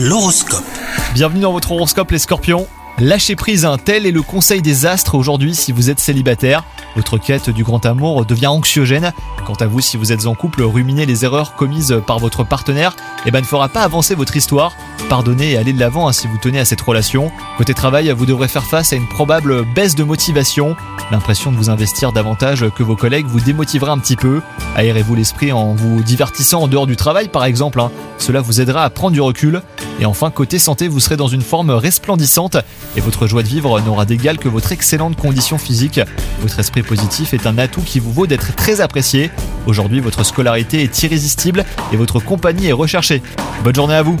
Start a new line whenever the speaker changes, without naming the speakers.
L'horoscope.
Bienvenue dans votre horoscope les scorpions. Lâchez prise, un tel est le conseil des astres aujourd'hui si vous êtes célibataire. Votre quête du grand amour devient anxiogène. Quant à vous, si vous êtes en couple, ruminer les erreurs commises par votre partenaire eh ben, ne fera pas avancer votre histoire. Pardonnez et allez de l'avant hein, si vous tenez à cette relation. Côté travail, vous devrez faire face à une probable baisse de motivation. L'impression de vous investir davantage que vos collègues vous démotivera un petit peu. Aérez-vous l'esprit en vous divertissant en dehors du travail par exemple. hein. Cela vous aidera à prendre du recul. Et enfin, côté santé, vous serez dans une forme resplendissante et votre joie de vivre n'aura d'égal que votre excellente condition physique. Votre esprit positif est un atout qui vous vaut d'être très apprécié. Aujourd'hui, votre scolarité est irrésistible et votre compagnie est recherchée. Bonne journée à vous